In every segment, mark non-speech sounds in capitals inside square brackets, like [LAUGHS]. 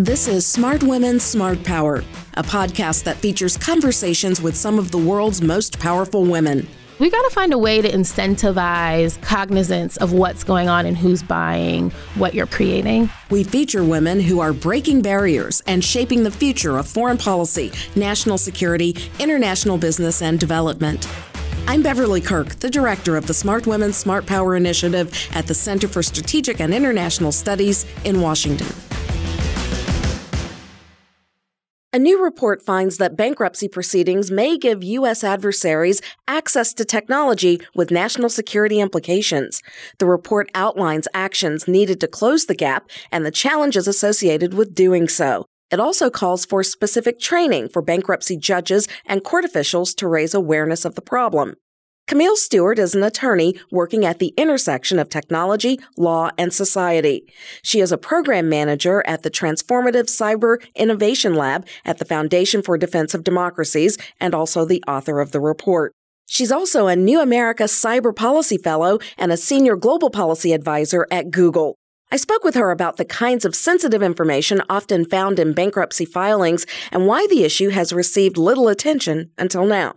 This is Smart Women, Smart Power, a podcast that features conversations with some of the world's most powerful women. We got to find a way to incentivize cognizance of what's going on and who's buying what you're creating. We feature women who are breaking barriers and shaping the future of foreign policy, national security, international business, and development. I'm Beverly Kirk, the director of the Smart Women, Smart Power Initiative at the Center for Strategic and International Studies in Washington. A new report finds that bankruptcy proceedings may give U.S. adversaries access to technology with national security implications. The report outlines actions needed to close the gap and the challenges associated with doing so. It also calls for specific training for bankruptcy judges and court officials to raise awareness of the problem. Camille Stewart is an attorney working at the intersection of technology, law, and society. She is a program manager at the Transformative Cyber Innovation Lab at the Foundation for Defense of Democracies and also the author of the report. She's also a New America Cyber Policy Fellow and a Senior Global Policy Advisor at Google. I spoke with her about the kinds of sensitive information often found in bankruptcy filings and why the issue has received little attention until now.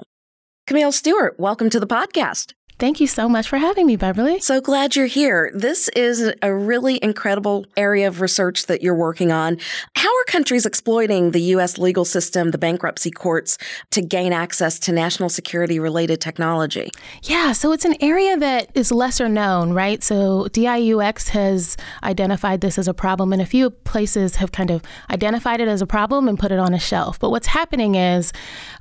Camille Stewart, welcome to the podcast. Thank you so much for having me, Beverly. So glad you're here. This is a really incredible area of research that you're working on. How are countries exploiting the U.S. legal system, the bankruptcy courts, to gain access to national security related technology? Yeah, so it's an area that is lesser known, right? So DIUX has identified this as a problem, and a few places have kind of identified it as a problem and put it on a shelf. But what's happening is.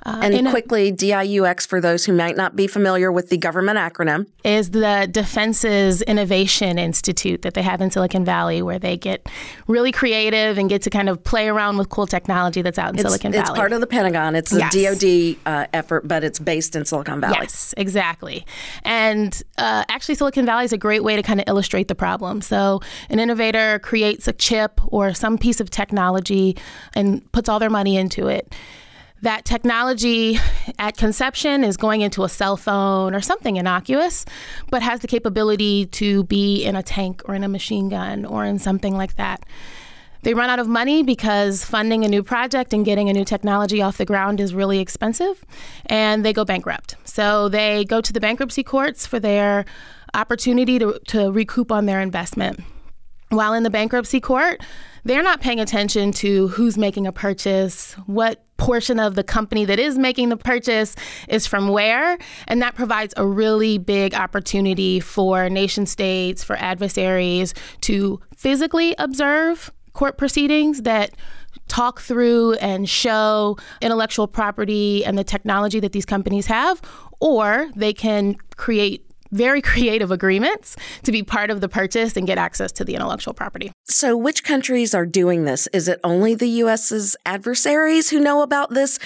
Uh, and quickly, a, DIUX, for those who might not be familiar with the government acronym? Is the Defense's Innovation Institute that they have in Silicon Valley, where they get really creative and get to kind of play around with cool technology that's out in it's, Silicon Valley. It's part of the Pentagon. It's a yes. DoD uh, effort, but it's based in Silicon Valley. Yes, exactly. And uh, actually, Silicon Valley is a great way to kind of illustrate the problem. So, an innovator creates a chip or some piece of technology and puts all their money into it that technology at conception is going into a cell phone or something innocuous, but has the capability to be in a tank or in a machine gun or in something like that. They run out of money because funding a new project and getting a new technology off the ground is really expensive, and they go bankrupt. So they go to the bankruptcy courts for their opportunity to, to recoup on their investment. While in the bankruptcy court, they're not paying attention to who's making a purchase, what portion of the company that is making the purchase is from where. And that provides a really big opportunity for nation states, for adversaries to physically observe court proceedings that talk through and show intellectual property and the technology that these companies have, or they can create very [LAUGHS] creative agreements to be part of the purchase and get access to the intellectual property. So, which countries are doing this? Is it only the US's adversaries who know about this?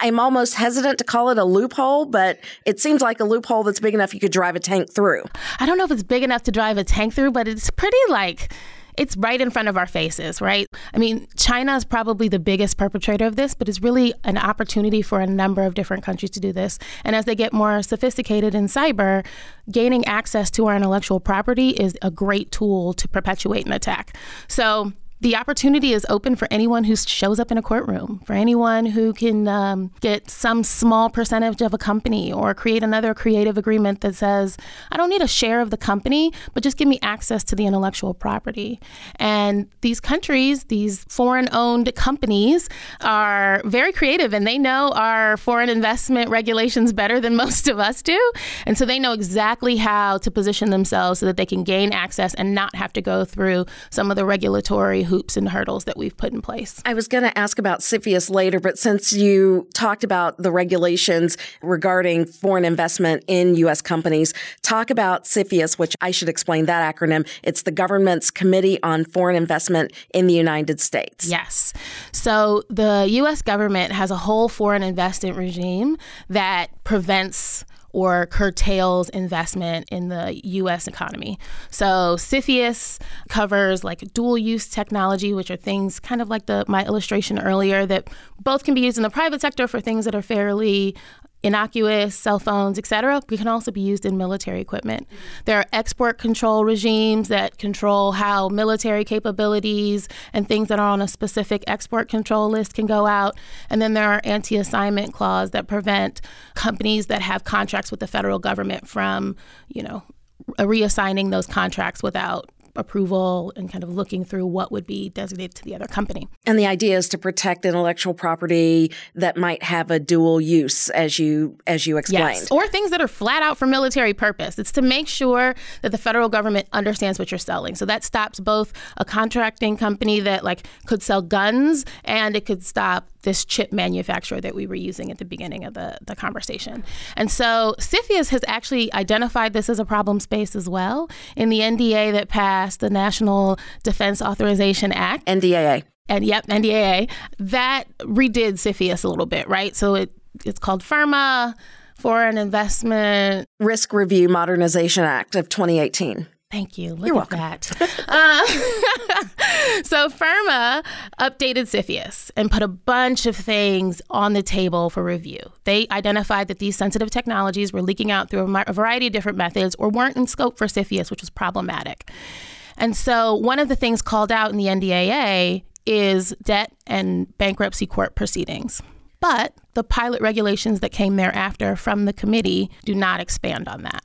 I'm almost hesitant to call it a loophole, but it seems like a loophole that's big enough you could drive a tank through. I don't know if it's big enough to drive a tank through, but it's pretty like it's right in front of our faces, right? I mean, China is probably the biggest perpetrator of this, but it's really an opportunity for a number of different countries to do this. And as they get more sophisticated in cyber, gaining access to our intellectual property is a great tool to perpetuate an attack. So, the opportunity is open for anyone who shows up in a courtroom, for anyone who can um, get some small percentage of a company or create another creative agreement that says, I don't need a share of the company, but just give me access to the intellectual property. And these countries, these foreign owned companies, are very creative and they know our foreign investment regulations better than [LAUGHS] most of us do. And so they know exactly how to position themselves so that they can gain access and not have to go through some of the regulatory hoops and hurdles that we've put in place. I was going to ask about CFIUS later, but since you talked about the regulations regarding foreign investment in U.S. companies, talk about CFIUS, which I should explain that acronym. It's the government's Committee on Foreign Investment in the United States. Yes. So the U.S. government has a whole foreign investment regime that prevents or curtails investment in the U.S. economy. So CFIUS covers like dual use technology, which are things kind of like the my illustration earlier that both can be used in the private sector for things that are fairly innocuous cell phones, et cetera, can also be used in military equipment. There are export control regimes that control how military capabilities and things that are on a specific export control list can go out. And then there are anti assignment clauses that prevent companies that have contracts with the federal government from, you know, reassigning those contracts without approval and kind of looking through what would be designated to the other company. And the idea is to protect intellectual property that might have a dual use as you as you explained. Yes. Or things that are flat out for military purpose. It's to make sure that the federal government understands what you're selling. So that stops both a contracting company that like could sell guns and it could stop this chip manufacturer that we were using at the beginning of the, the conversation. And so CFIUS has actually identified this as a problem space as well in the NDA that passed, the National Defense Authorization Act. NDAA. And yep, NDAA. That redid CFIUS a little bit, right? So it it's called FIRRMA, Foreign Investment Risk Review Modernization Act of 2018. Thank you. Look You're at welcome. that. uh, [LAUGHS] so FIRRMA updated CFIUS and put a bunch of things on the table for review. They identified that these sensitive technologies were leaking out through a variety of different methods or weren't in scope for CFIUS, which was problematic. And so one of the things called out in the NDAA is debt and bankruptcy court proceedings. But the pilot regulations that came thereafter from the committee do not expand on that.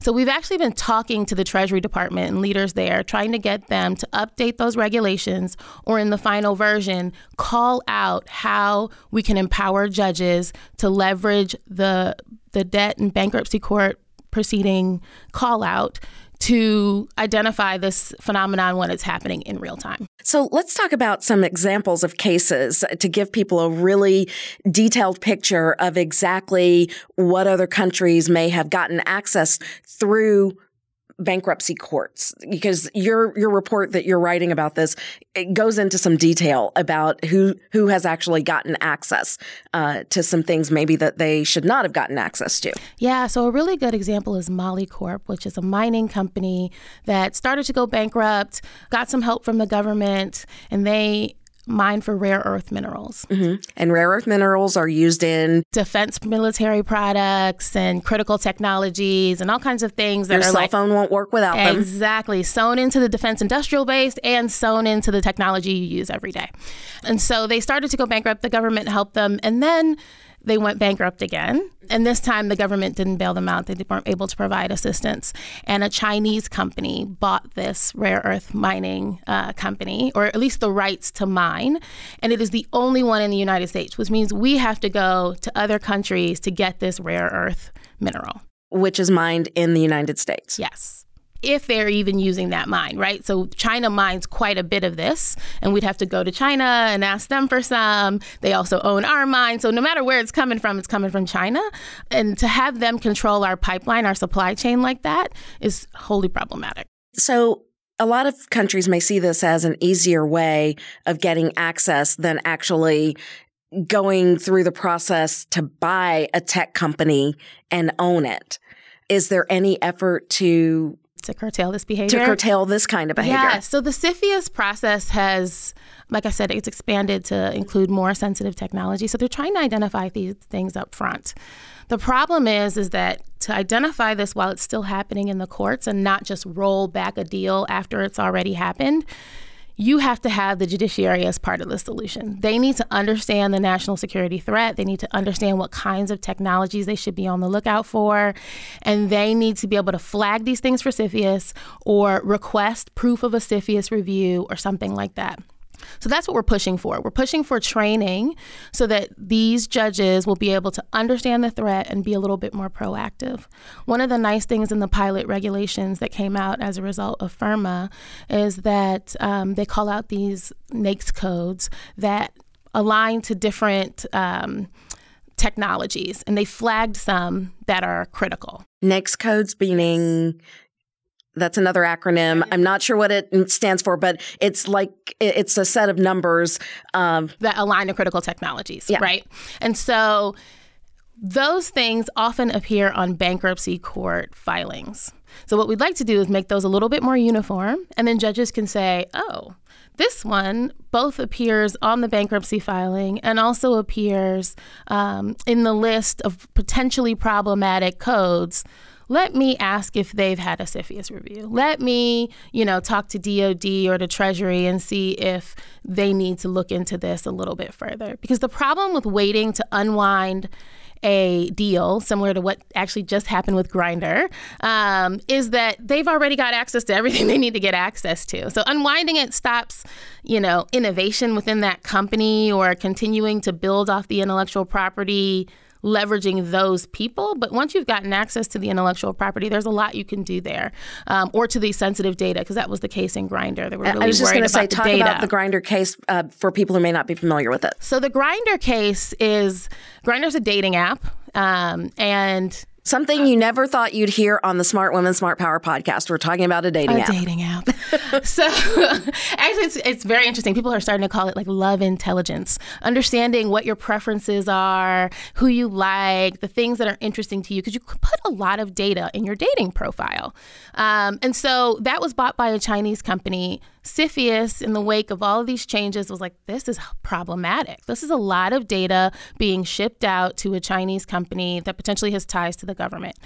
So we've actually been talking to the Treasury Department and leaders there, trying to get them to update those regulations or in the final version, call out how we can empower judges to leverage the the debt and bankruptcy court proceeding call out to identify this phenomenon when it's happening in real time. So let's talk about some examples of cases to give people a really detailed picture of exactly what other countries may have gotten access through bankruptcy courts because your your report that you're writing about this it goes into some detail about who who has actually gotten access uh, to some things maybe that they should not have gotten access to. Yeah, so a really good example is Molycorp, which is a mining company that started to go bankrupt, got some help from the government, and they mine for rare earth minerals. Mm-hmm. And rare earth minerals are used in defense military products and critical technologies and all kinds of things that Your are cell like phone won't work without exactly, them. Exactly. Sewn into the defense industrial base and sewn into the technology you use every day. And so they started to go bankrupt. The government helped them. And then they went bankrupt again. And this time the government didn't bail them out. They weren't able to provide assistance. And a Chinese company bought this rare earth mining uh, company, or at least the rights to mine. And it is the only one in the United States, which means we have to go to other countries to get this rare earth mineral. Which is mined in the United States. Yes if they're even using that mine, right? So China mines quite a bit of this, and we'd have to go to China and ask them for some. They also own our mine. So no matter where it's coming from, it's coming from China. And to have them control our pipeline, our supply chain like that is wholly problematic. So a lot of countries may see this as an easier way of getting access than actually going through the process to buy a tech company and own it. Is there any effort to to curtail this behavior. To curtail this kind of behavior. Yeah. So the CFIUS process has, like I said, it's expanded to include more sensitive technology. So they're trying to identify these things up front. The problem is, is that to identify this while it's still happening in the courts and not just roll back a deal after it's already happened, you have to have the judiciary as part of the solution. They need to understand the national security threat. They need to understand what kinds of technologies they should be on the lookout for. And they need to be able to flag these things for CFIUS or request proof of a CFIUS review or something like that. So that's what we're pushing for. We're pushing for training so that these judges will be able to understand the threat and be a little bit more proactive. One of the nice things in the pilot regulations that came out as a result of FIRRMA is that um, they call out these NAICS codes that align to different. Um, technologies and they flagged some that are critical. NAICS codes meaning that's another acronym. I'm not sure what it stands for, but it's like it's a set of numbers um, that align to critical technologies, yeah. right? And so those things often appear on bankruptcy court filings. So what we'd like to do is make those a little bit more uniform, and then judges can say, "Oh, This one both appears on the bankruptcy filing and also appears um, in the list of potentially problematic codes let me ask if they've had a CFIUS review. Let me, you know, talk to DOD or the Treasury and see if they need to look into this a little bit further. Because the problem with waiting to unwind a deal similar to what actually just happened with Grindr um, is that they've already got access to everything [LAUGHS] they need to get access to. So unwinding it stops, you know, innovation within that company or continuing to build off the intellectual property leveraging those people. But once you've gotten access to the intellectual property, there's a lot you can do there, um, or to the sensitive data, because that was the case in Grindr. They were really I was just going to say, talk data. about the Grindr case uh, for people who may not be familiar with it. So the Grindr case is Grindr's a dating app, um, and Something you never thought you'd hear on the Smart Women Smart Power podcast. We're talking about a dating a app. dating app. [LAUGHS] so [LAUGHS] actually, it's, it's very interesting. People are starting to call it like love intelligence, understanding what your preferences are, who you like, the things that are interesting to you, because you could put a lot of data in your dating profile. Um, and so that was bought by a Chinese company CFIUS, in the wake of all of these changes, was like, this is problematic. This is a lot of data being shipped out to a Chinese company that potentially has ties to the government.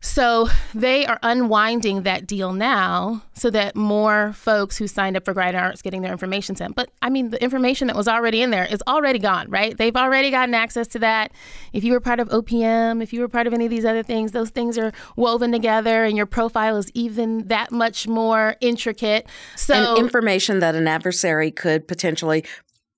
So they are unwinding that deal now so that more folks who signed up for Grindr aren't getting their information sent. But I mean, the information that was already in there is already gone, right? They've already gotten access to that. If you were part of OPM, if you were part of any of these other things, those things are woven together and your profile is even that much more intricate. So and information that an adversary could potentially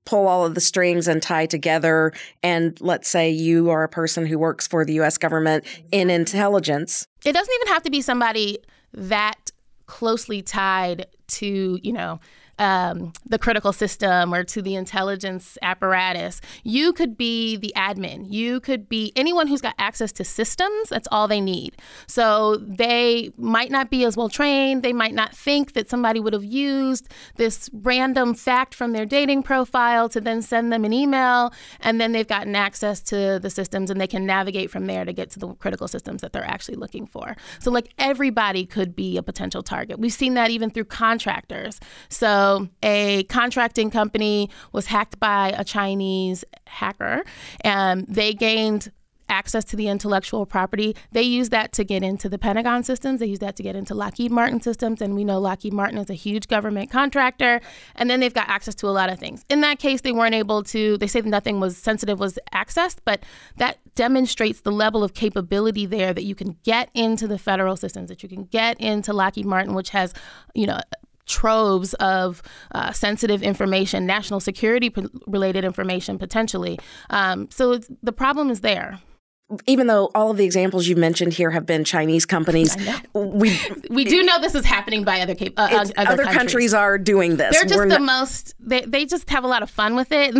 pull all of the strings and tie together. And let's say you are a person who works for the US government in intelligence. It doesn't even have to be somebody that closely tied to, you know, um, the critical system or to the intelligence apparatus. You could be the admin. You could be anyone who's got access to systems. That's all they need. So they might not be as well trained. They might not think that somebody would have used this random fact from their dating profile to then send them an email. And then they've gotten access to the systems and they can navigate from there to get to the critical systems that they're actually looking for. So, like, everybody could be a potential target. We've seen that even through contractors. So, a contracting company was hacked by a Chinese hacker, and they gained access to the intellectual property. They use that to get into the Pentagon systems. They use that to get into Lockheed Martin systems. And we know Lockheed Martin is a huge government contractor. And then they've got access to a lot of things. In that case, they weren't able to, they say nothing was sensitive was accessed, but that demonstrates the level of capability there that you can get into the federal systems, that you can get into Lockheed Martin, which has, you know, troves of uh, sensitive information, national security related information potentially. Um, so the problem is there even though all of the examples you've mentioned here have been Chinese companies, we [LAUGHS] we do know this is happening by other uh, other, other countries. countries. are doing this. They're just We're the not- most. They they just have a lot of fun with it,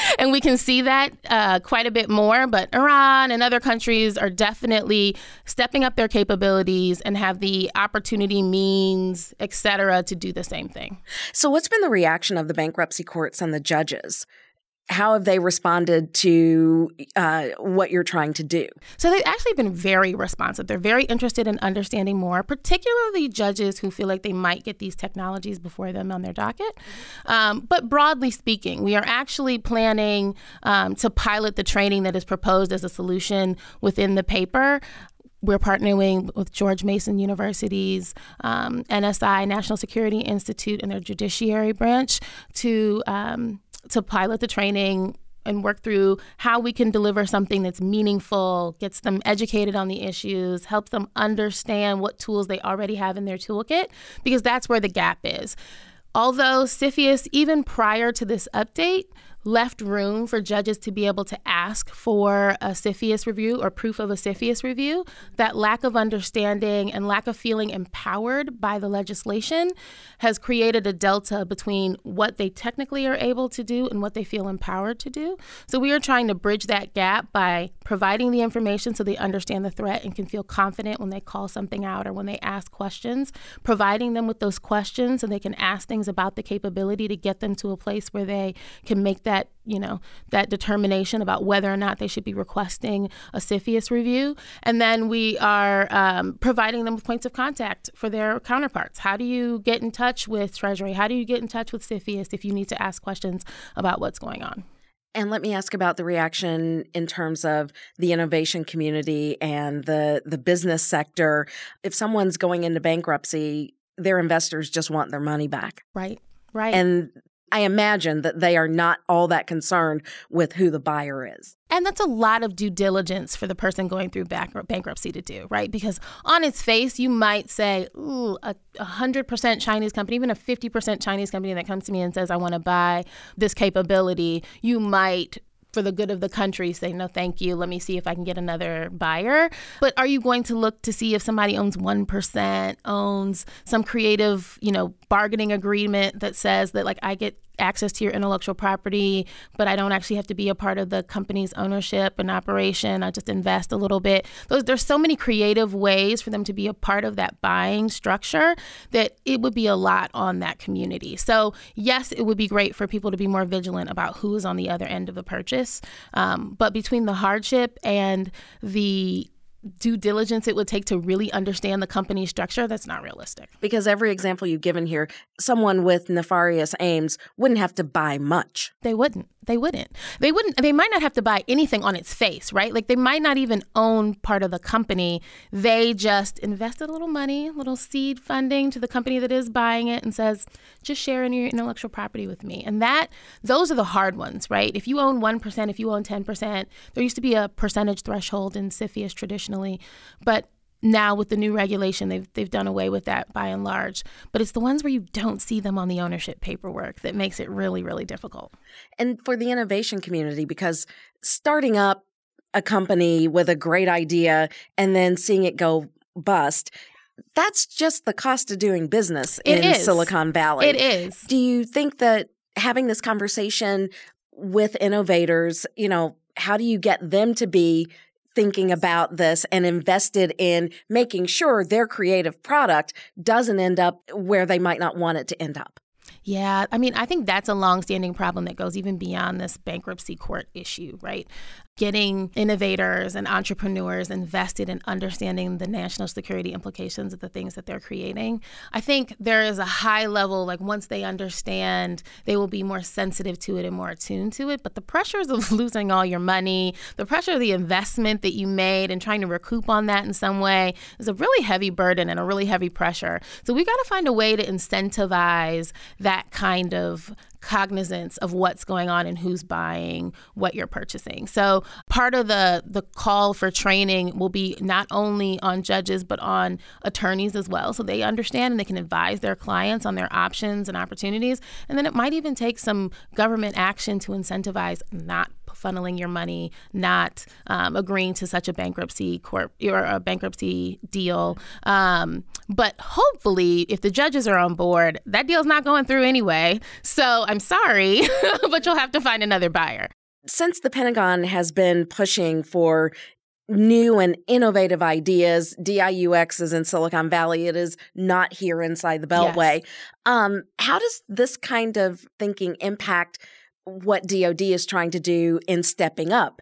[LAUGHS] and we can see that uh, quite a bit more. But Iran and other countries are definitely stepping up their capabilities and have the opportunity, means, etc., to do the same thing. So, what's been the reaction of the bankruptcy courts and the judges? How have they responded to uh, what you're trying to do? So they've actually been very responsive. They're very interested in understanding more, particularly judges who feel like they might get these technologies before them on their docket. Um, but broadly speaking, we are actually planning um, to pilot the training that is proposed as a solution within the paper we're partnering with George Mason University's um, NSI, National Security Institute, and their judiciary branch to um, to pilot the training and work through how we can deliver something that's meaningful, gets them educated on the issues, helps them understand what tools they already have in their toolkit, because that's where the gap is. Although CFIUS, even prior to this update, left room for judges to be able to ask for a CFIUS review or proof of a CFIUS review, that lack of understanding and lack of feeling empowered by the legislation has created a delta between what they technically are able to do and what they feel empowered to do. So we are trying to bridge that gap by providing the information so they understand the threat and can feel confident when they call something out or when they ask questions, providing them with those questions so they can ask things about the capability to get them to a place where they can make that that you know that determination about whether or not they should be requesting a CFIUS review, and then we are um, providing them with points of contact for their counterparts. How do you get in touch with Treasury? How do you get in touch with CFIUS if you need to ask questions about what's going on? And let me ask about the reaction in terms of the innovation community and the the business sector. If someone's going into bankruptcy, their investors just want their money back. Right. Right. And I imagine that they are not all that concerned with who the buyer is. And that's a lot of due diligence for the person going through bankruptcy to do, right? Because on its face, you might say, ooh, a 100% Chinese company, even a 50% Chinese company that comes to me and says, I want to buy this capability, you might for the good of the country say no thank you. Let me see if i can get another buyer. But are you going to look to see if somebody owns 1% owns some creative you know bargaining agreement that says that like i get access to your intellectual property, but I don't actually have to be a part of the company's ownership and operation. I just invest a little bit. Those, there's so many creative ways for them to be a part of that buying structure that it would be a lot on that community. So, yes, it would be great for people to be more vigilant about who is on the other end of the purchase. Um, but between the hardship and the due diligence it would take to really understand the company structure, that's not realistic. Because every example you've given here, someone with nefarious aims wouldn't have to buy much. They wouldn't. They wouldn't. They wouldn't. They might not have to buy anything on its face, right? Like they might not even own part of the company. They just invested a little money, a little seed funding to the company that is buying it and says, just share in your intellectual property with me. And that, those are the hard ones, right? If you own 1%, if you own 10%, there used to be a percentage threshold in CFIUS But now with the new regulation they've they've done away with that by and large. But it's the ones where you don't see them on the ownership paperwork that makes it really really difficult. And for the innovation community because starting up a company with a great idea and then seeing it go bust that's just the cost of doing business it in is. Silicon Valley. It is. Do you think that having this conversation with innovators you know how do you get them to be thinking about this and invested in making sure their creative product doesn't end up where they might not want it to end up. Yeah, I mean, I think that's a longstanding problem that goes even beyond this bankruptcy court issue, right? Getting innovators and entrepreneurs invested in understanding the national security implications of the things that they're creating. I think there is a high level, like once they understand, they will be more sensitive to it and more attuned to it. But the pressures of [LAUGHS] losing all your money, the pressure of the investment that you made and trying to recoup on that in some way is a really heavy burden and a really heavy pressure. So we got to find a way to incentivize that kind of cognizance of what's going on and who's buying what you're purchasing. So part of the the call for training will be not only on judges but on attorneys as well so they understand and they can advise their clients on their options and opportunities and then it might even take some government action to incentivize not funneling your money, not um, agreeing to such a bankruptcy court or a bankruptcy deal. Um, but hopefully, if the judges are on board, that deal's not going through anyway. So I'm sorry, [LAUGHS] but you'll have to find another buyer. Since the Pentagon has been pushing for new and innovative ideas. DIUX is in Silicon Valley. It is not here inside the Beltway. Yes. Um, how does this kind of thinking impact what DoD is trying to do in stepping up,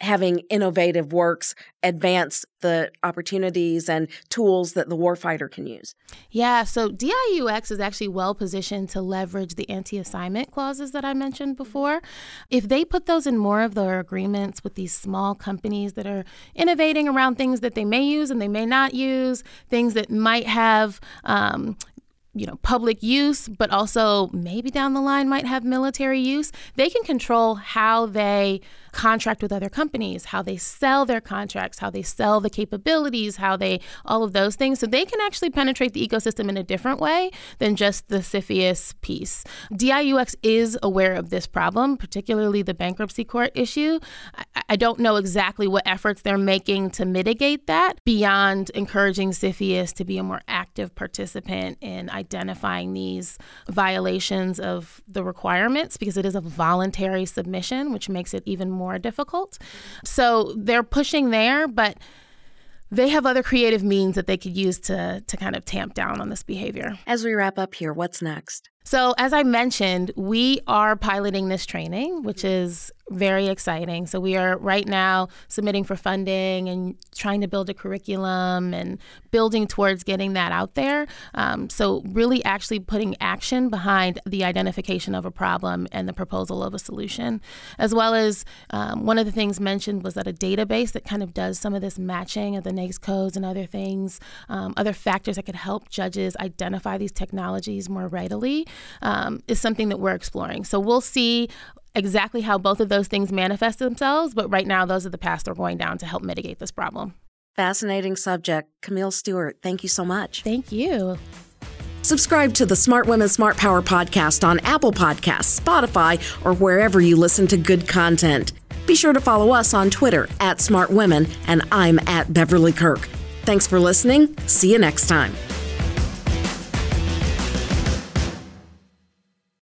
having innovative works advance the opportunities and tools that the warfighter can use. Yeah, so DIUX is actually well positioned to leverage the anti assignment clauses that I mentioned before. If they put those in more of their agreements with these small companies that are innovating around things that they may use and they may not use, things that might have um, you know public use but also maybe down the line might have military use they can control how they contract with other companies how they sell their contracts how they sell the capabilities how they all of those things. So they can actually penetrate the ecosystem in a different way than just the CFIUS piece. Diux is aware of this problem particularly the bankruptcy court issue. I, I don't know exactly what efforts they're making to mitigate that beyond encouraging CFIUS to be a more active participant in identifying these violations of the requirements because it is a voluntary submission, which makes it even more difficult. So they're pushing there, but they have other creative means that they could use to to kind of tamp down on this behavior. As we wrap up here, what's next? So, as I mentioned, we are piloting this training, which is very exciting. So we are right now submitting for funding and trying to build a curriculum and building towards getting that out there. Um, so really actually putting action behind the identification of a problem and the proposal of a solution, as well as um, one of the things mentioned was that a database that kind of does some of this matching of the NAICS codes and other things, um, other factors that could help judges identify these technologies more readily um, is something that we're exploring. So we'll see exactly how both of those things manifest themselves, but right now, those are the paths they're going down to help mitigate this problem. Fascinating subject. Camille Stewart, thank you so much. Thank you. Subscribe to the Smart Women Smart Power podcast on Apple Podcasts, Spotify, or wherever you listen to good content. Be sure to follow us on Twitter at Smart Women, and I'm at Beverly Kirk. Thanks for listening. See you next time.